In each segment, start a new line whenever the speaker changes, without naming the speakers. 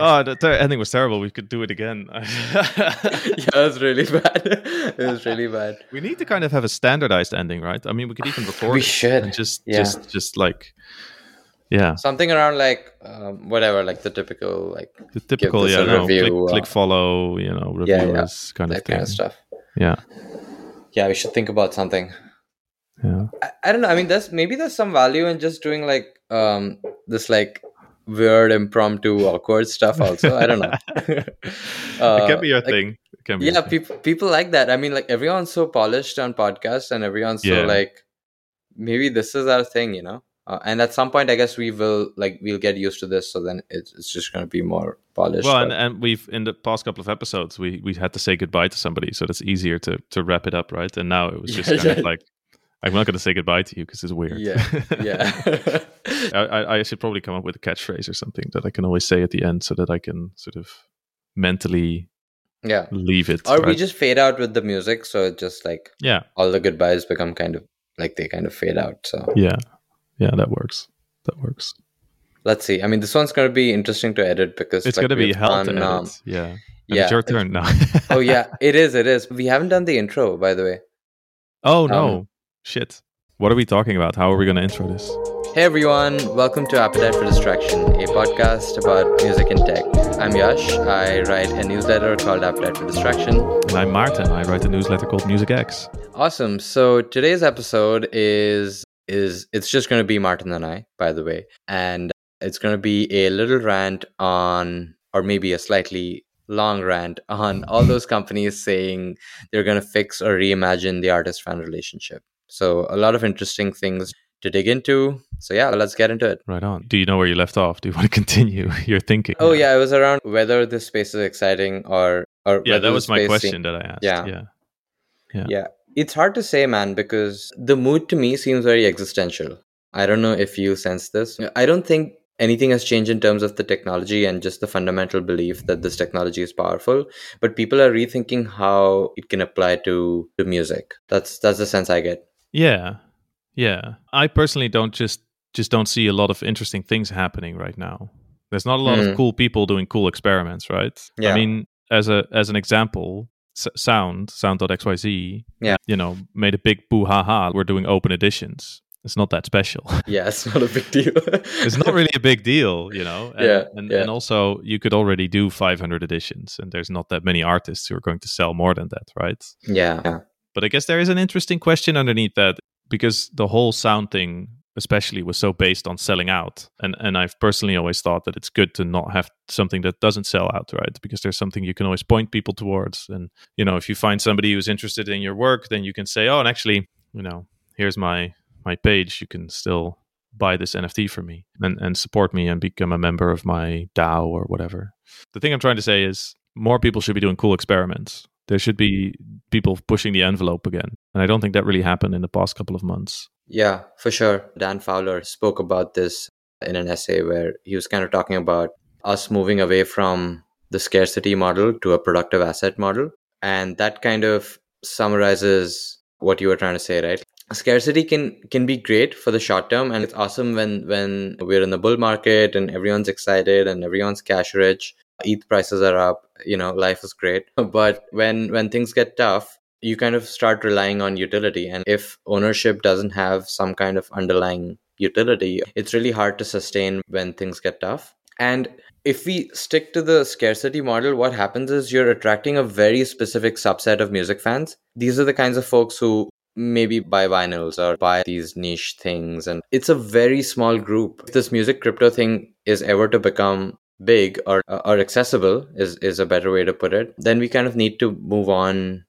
Oh, the ter- ending was terrible. We could do it again.
yeah, it was really bad. it was really bad.
we need to kind of have a standardized ending, right? I mean, we could even record.
We should,
and just,
yeah.
just, just like, yeah,
Something around like um, whatever, like the typical like
the typical, yeah, no,
review,
click, click
uh,
follow, you know,
yeah, yeah,
reviewers kind of thing.
kind of stuff.
Yeah,
Yeah, we should think about something.
yeah.
I, I don't know. I mean, there's maybe there's some value in just doing like um this like weird impromptu awkward stuff. Also, I don't know.
it can be your
Uh, like,
thing. It can be
Yeah, people people like that. I mean, like everyone's so polished on podcasts, and everyone's
Yeah.
so like maybe this is our thing, you know. Uh, and at some point, I guess we will like we'll get used to this. So then it's, it's just going to be more polished.
Well, and, and we've in the past couple of episodes we we had to say goodbye to somebody, so that's easier to to wrap it up, right? And now it was just
Yeah,
kind of
yeah.
like, I'm not going to say goodbye to you because it's weird.
yeah, yeah.
I, I- should probably come up with a catchphrase or something that I can always say at the end, so that I can sort of mentally
yeah.
leave it.
Or we just fade out with the music, so it just like
yeah,
all the goodbyes become kind of like they kind of fade out. So
yeah, yeah. That works. That works.
let's see. I mean, this one's going to be interesting to edit because
It's
like,
going to be hell to edit.
um,
yeah. And
yeah.
It's your turn now.
oh yeah, it is. It is. We haven't done the intro, by the way.
oh no. Shit. What are we talking about? How are we going to intro this?
Hey everyone, welcome to Appetite for Distraction, a podcast about music and tech. I'm Yash. I write a newsletter called Appetite for Distraction.
And I'm Maarten. I write a newsletter called Music X.
Awesome. So today's episode is is it's just going to be Maarten and I, by the way, and it's going to be a little rant on, or maybe a slightly long rant on all those companies saying they're going to fix or reimagine the artist fan relationship. So a lot of interesting things to dig into. So yeah, let's get into it.
Right on. Do you know where you left off? Do you want to continue your thinking?
Oh yeah, it was around whether this space is exciting or or
Yeah, that was my question
seem-
that I asked.
Yeah.
Yeah. Yeah.
Yeah, it's hard to say, man, because the mood to me seems very existential. I don't know if you sense this. I don't think anything has changed in terms of the technology and just the fundamental belief that this technology is powerful, but people are rethinking how it can apply to to music. That's that's the sense I get.
Yeah. Yeah. I personally don't just just don't see a lot of interesting things happening right now. There's not a lot
Mm.
of cool people doing cool experiments, right?
Yeah.
I mean, as a as an example, S- Sound, Sound.xyz,
Yeah.
you know, made a big boo ha ha. We're doing open editions. It's not that special.
Yeah, it's not a big deal.
it's not really a big deal, you know. And,
Yeah,
and,
yeah.
and also, you could already do 500 editions, and there's not that many artists who are going to sell more than that, right?
yeah.
But I guess there is an interesting question underneath that because the whole sound thing, especially, was so based on selling out. And and I've personally always thought that it's good to not have something that doesn't sell out, right? Because there's something you can always point people towards. And you know, if you find somebody who's interested in your work, then you can say, oh, and actually, you know, here's my my page. You can still buy this NFT for me and, and support me and become a member of my DAO or whatever. The thing I'm trying to say is more people should be doing cool experiments. There should be people pushing the envelope again. And I don't think that really happened in the past couple of months.
Yeah, for sure. Dan Fowler spoke about this in an essay where he was kind of talking about us moving away from the scarcity model to a productive asset model. And that kind of summarizes what you were trying to say, right? Scarcity can can be great for the short term and it's awesome when when we're in the bull market and everyone's excited and everyone's cash rich. ETH prices are up, you know, life is great. But when when things get tough, you kind of start relying on utility. And if ownership doesn't have some kind of underlying utility it's really hard to sustain when things get tough. And if we stick to the scarcity model what happens is you're attracting a very specific subset of music fans. These are the kinds of folks who maybe buy vinyls or buy these niche things. And it's a very small group. If this music crypto thing is ever to become big or uh, or accessible is is a better way to put it then we kind of need to move on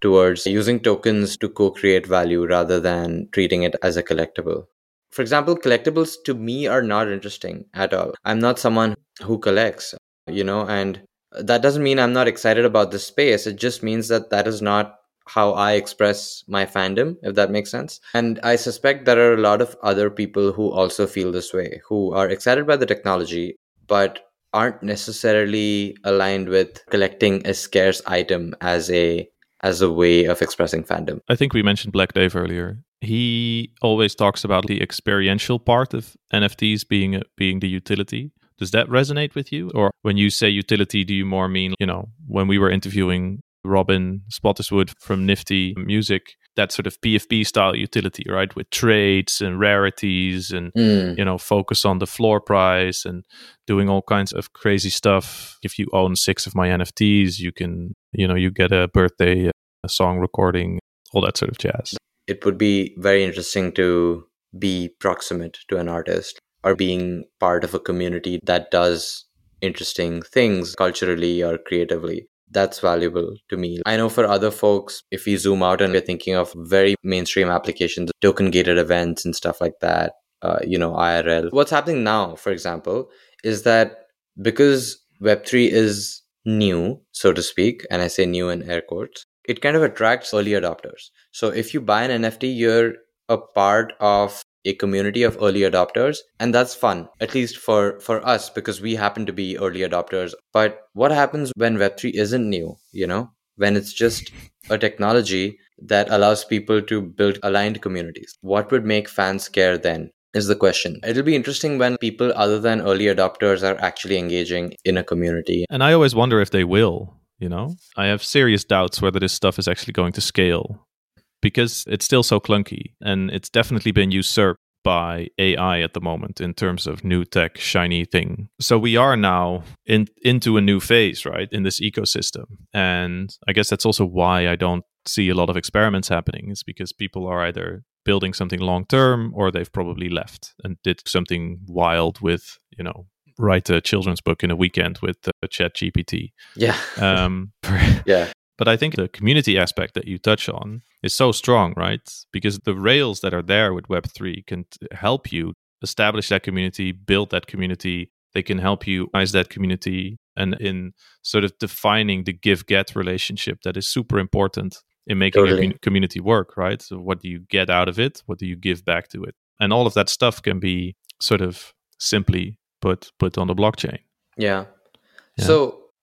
towards using tokens to co-create value rather than treating it as a collectible. For example, collectibles to me are not interesting at all. I'm not someone who collects, you know, and that doesn't mean I'm not excited about this space. It just means that that is not how I express my fandom, if that makes sense. And I suspect there are a lot of other people who also feel this way, who are excited by the technology, but aren't necessarily aligned with collecting a scarce item as a as a way of expressing fandom.
I think we mentioned Black Dave earlier. He always talks about the experiential part of NFTs being being the utility. Does that resonate with you? Or when you say utility, do you more mean, you know, when we were interviewing Robin Spottiswoode from Nifty Music, that sort of PFP style utility, right? With trades and rarities and,
Mm.
you know, focus on the floor price and doing all kinds of crazy stuff. If you own six of my NFTs, you can, you know, you get a birthday a song recording, all that sort of jazz.
It would be very interesting to be proximate to an artist or being part of a community that does interesting things culturally or creatively. That's valuable to me. I know for other folks, if we zoom out and we're thinking of very mainstream applications, token gated events and stuff like that, uh, you know, IRL. What's happening now, for example, is that because Web3 is new, so to speak, and I say new in air quotes, it kind of attracts early adopters. So if you buy an NFT, you're a part of a community of early adopters and that's fun at least for for us because we happen to be early adopters. But what happens when web3 isn't new you know? When it's just a technology that allows people to build aligned communities. What would make fans care then is the question. It'll be interesting when people other than early adopters are actually engaging in a community.
And I always wonder if they will, you know? I have serious doubts whether this stuff is actually going to scale because it's still so clunky and it's definitely been usurped by AI at the moment in terms of new tech shiny thing. So we are now in into a new phase, right, in this ecosystem. And I guess that's also why I don't see a lot of experiments happening is because people are either building something long term or they've probably left and did something wild with, you know, write a children's book in a weekend with uh, chat gpt
yeah
um,
yeah
but i think the community aspect that you touch on is so strong right because the rails that are there with web3 can t- help you establish that community build that community they can help you eyes that community and in sort of defining the give get relationship that is super important in making
Totally.
a commu- community work right so what do you get out of it what do you give back to it and all of that stuff can be sort of simply put put on the blockchain
Yeah.
Yeah.
So,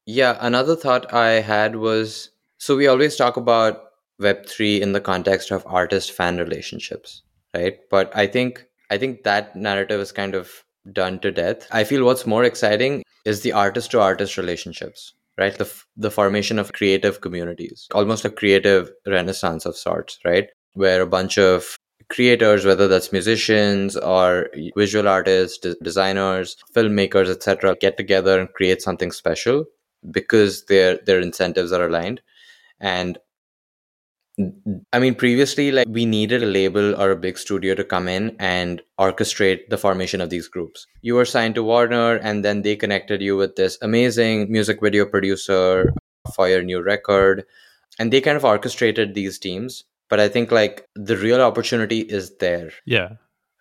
yeah, another thought I had was so we always talk about Web3 in the context of artist fan relationships, right? But I think I think that narrative is kind of done to death. I feel what's more exciting is the artist to artist relationships, right? The f- the formation of creative communities, almost a creative renaissance of sorts, right? Where a bunch of creators whether that's musicians or visual artists de- designers filmmakers etc get together and create something special because their their incentives are aligned and i mean previously like we needed a label or a big studio to come in and orchestrate the formation of these groups. You were signed to warner and then they connected you with this amazing music video producer for your new record and they kind of orchestrated these teams. But i think like the real opportunity is there
yeah.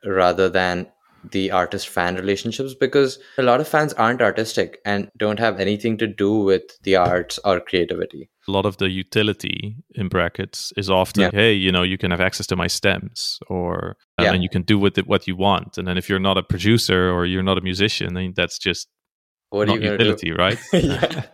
rather than the artist fan relationships because a lot of fans aren't artistic and don't have anything to do with the arts or creativity
a lot of the utility in brackets is often
Yeah.
hey you know you can have access to my stems or uh,
Yeah.
and you can do with it what you want and then if you're not a producer or you're not a musician then that's just
what
not
are you going do
utility right
yeah.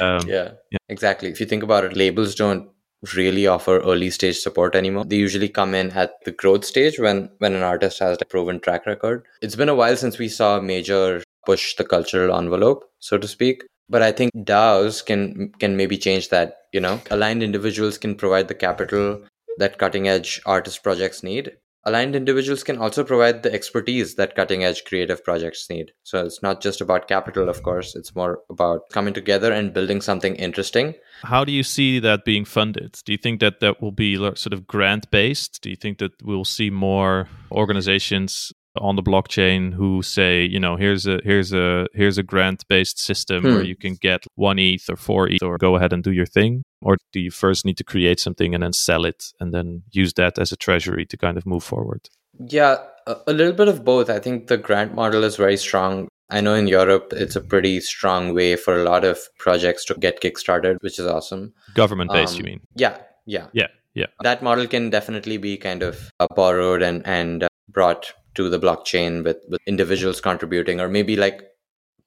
Um,
yeah
yeah.
exactly if you think about it labels don't really offer early stage support anymore they usually come in at the growth stage when when an artist has a proven track record it's been a while since we saw a major push the cultural envelope so to speak but i think daos can can maybe change that you know? Aligned individuals can provide the capital that cutting edge artist projects need. Aligned individuals can also provide the expertise that cutting edge creative projects need. So it's not just about capital of course. It's more about coming together and building something interesting.
How do you see that being funded? Do you think that that will be sort of grant based do you think that we'll see more organizations on the blockchain who say you know here's a here's a here's a grant based system where
Hmm.
you can get one eth or four eth or go ahead and do your thing or do you first need to create something and then sell it and then use that as a treasury to kind of move forward
Yeah, a, a little bit of both. I think the grant model is very strong. I know in Europe it's a pretty strong way for a lot of projects to get kickstarted, which is awesome.
government based you
Um,
mean
Yeah, yeah.
yeah yeah
That model can definitely be kind of uh, borrowed and and uh, brought to the blockchain with, with individuals contributing or maybe like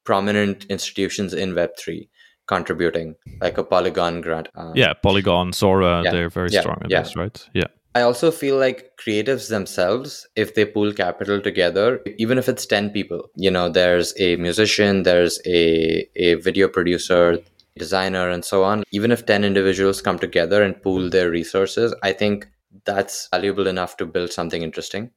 prominent institutions in web3 contributing like a polygon grant um,
yeah polygon Zora
Yeah,
they're very
yeah,
strong in
yeah.
this right yeah
I also feel like creatives themselves, if they pool capital together, even if it's 10 people, you know, there's a musician, there's a, a video producer, designer, and so on. Even if 10 individuals come together and pool their resources, I think that's valuable enough to build something interesting.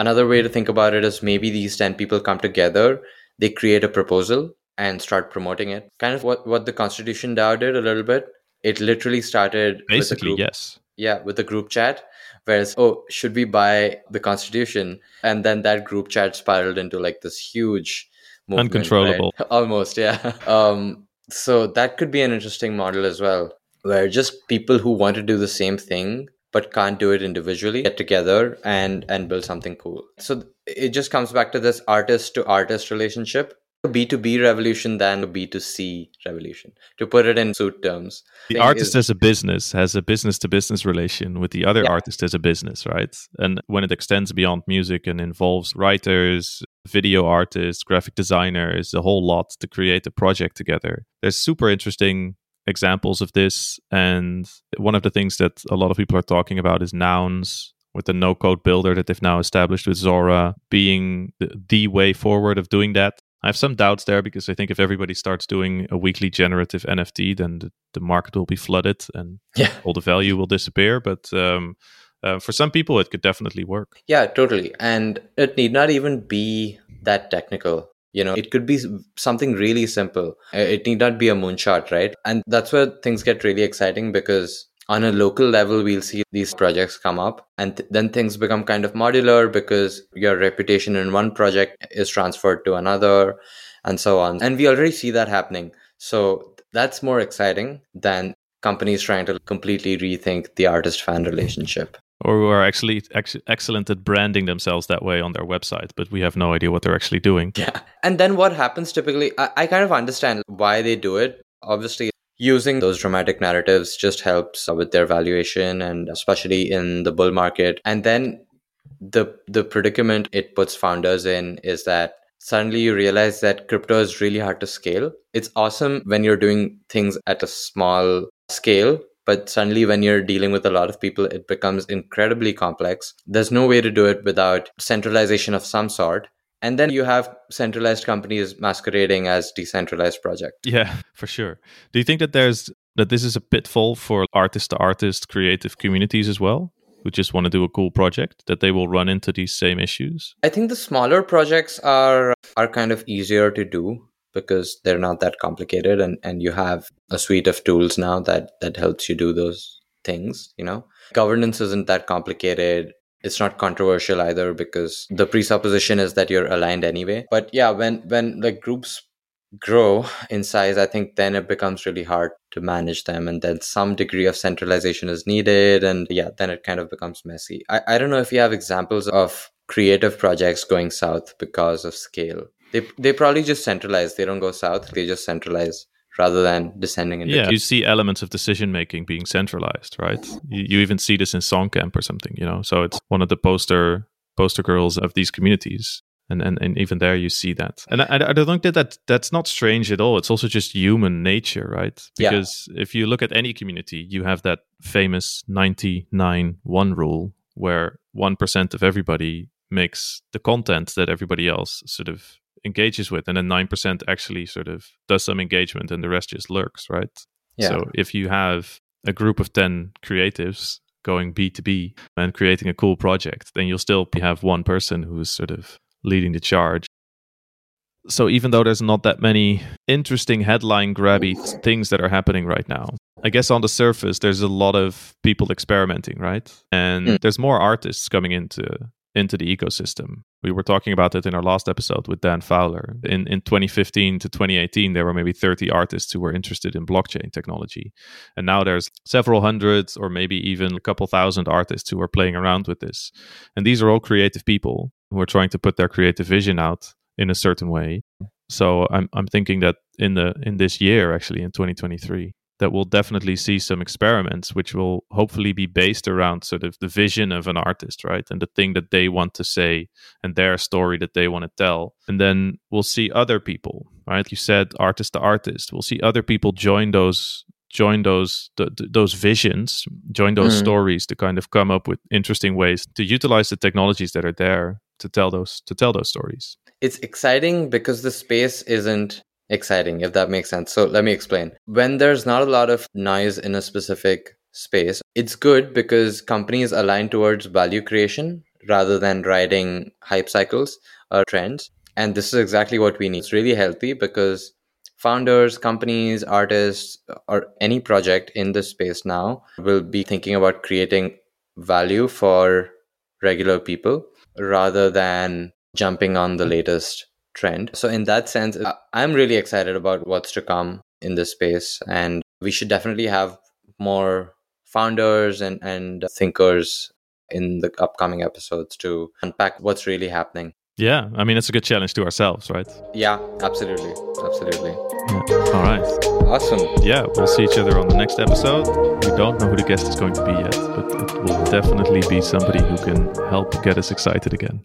Another way to think about it is maybe these 10 people come together, they create a proposal and start promoting it. Kind of what, what the Constitution DAO did a little bit. It literally started
basically, yes
yeah with a group chat whereas oh should we buy the constitution and then that group chat spiraled into like this huge
movement, uncontrollable
right? almost yeah um so that could be an interesting model as well where just people who want to do the same thing but can't do it individually get together and and build something cool so it just comes back to this artist to artist relationship B2B revolution than a B2C revolution, to put it in suit terms.
The artist is, as a business has a business to business relation with the other yeah. artist as a business, right? And when it extends beyond music and involves writers, video artists, graphic designers, a whole lot to create a project together, there's super interesting examples of this. And one of the things that a lot of people are talking about is nouns with the no code builder that they've now established with Zora being the, the way forward of doing that I have some doubts there because I think if everybody starts doing a weekly generative NFT, then the, the market will be flooded and yeah. all the value will disappear. But um, uh, for some people, it could definitely work.
Yeah, totally. And it need not even be that technical. You know, it could be something really simple. It need not be a moonshot, right? And that's where things get really exciting because on a local level we'll see these projects come up and th- then things become kind of modular because your reputation in one project is transferred to another and so on and we already see that happening so that's more exciting than companies trying to completely rethink the artist fan relationship
or who are actually ex- excellent at branding themselves that way on their website, but we have no idea what they're actually doing.
Yeah. And then what happens typically, I, I kind of understand why they do it. Obviously, using those dramatic narratives just helps with their valuation and especially in the bull market and then the the predicament it puts founders in is that suddenly you realize that crypto is really hard to scale it's awesome when you're doing things at a small scale but suddenly when you're dealing with a lot of people it becomes incredibly complex. There's no way to do it without centralization of some sort. And then you have centralized companies masquerading as decentralized project
yeah for sure. Do you think that there's that this is a pitfall for artist to artist creative communities as well who just want to do a cool project that they will run into these same issues?
I think the smaller projects are are kind of easier to do because they're not that complicated and and you have a suite of tools now that that helps you do those things you know? Governance isn't that complicated. It's not controversial either because the presupposition is that you're aligned anyway. But yeah when when like groups grow in size i think then it becomes really hard to manage them and then some degree of centralization is needed and yeah then it kind of becomes messy. I, I don't know if you have examples of creative projects going south because of scale they, they probably just centralize. They don't go south. They just centralize rather than descending into
yeah you see elements of decision making being centralized right? You, you even see this in songcamp or something you know? So it's one of the poster poster girls of these communities. And, and, and even there you see that. And I, I don't think that, that that's not strange at all. It's also just human nature right? Because yeah. if you look at any community you have that famous 99 1 rule where 1% of everybody makes the content that everybody else sort of engages with and then 9% actually sort of does some engagement and the rest just lurks right yeah. so if you have a group of 10 creatives going b2b and creating a cool project then you'll still have one person who's sort of leading the charge so even though there's not that many interesting headline grabby things that are happening right now i guess on the surface there's a lot of people experimenting right and mm. there's more artists coming into into the ecosystem. We were talking about it in our last episode with Dan Fowler. In in 2015 to 2018, there were maybe 30 artists who were interested in blockchain technology. And now there's several hundreds or maybe even a couple thousand artists who are playing around with this. And these are all creative people who are trying to put their creative vision out in a certain way. So I'm I'm thinking that in the in this year actually in 2023 that we'll definitely see some experiments which will hopefully be based around sort of the vision of an artist right and the thing that they want to say and their story that they want to tell and then we'll see other people right you said artist to artist we'll see other people join those join those th- those visions, join those
Mm.
stories to kind of come up with interesting ways to utilize the technologies that are there to tell those to tell those stories.
It's exciting because the space isn't exciting, if that makes sense. So let me explain. When there's not a lot of noise in a specific space, it's good because companies align towards value creation rather than riding hype cycles or trends. And this is exactly what we need. It's really healthy because founders, companies, artists, or any project in this space now will be thinking about creating value for regular people rather than jumping on the latest trend. So, in that sense, I'm really excited about what's to come in this space. And we should definitely have more founders and, and thinkers in the upcoming episodes to unpack what's really happening.
Yeah, I mean it's a good challenge to ourselves, right?
Yeah, absolutely. Absolutely.
Yeah. All right.
Awesome.
Yeah, we'll see each other on the next episode. We don't know who the guest is going to be yet, but it will definitely be somebody who can help get us excited again.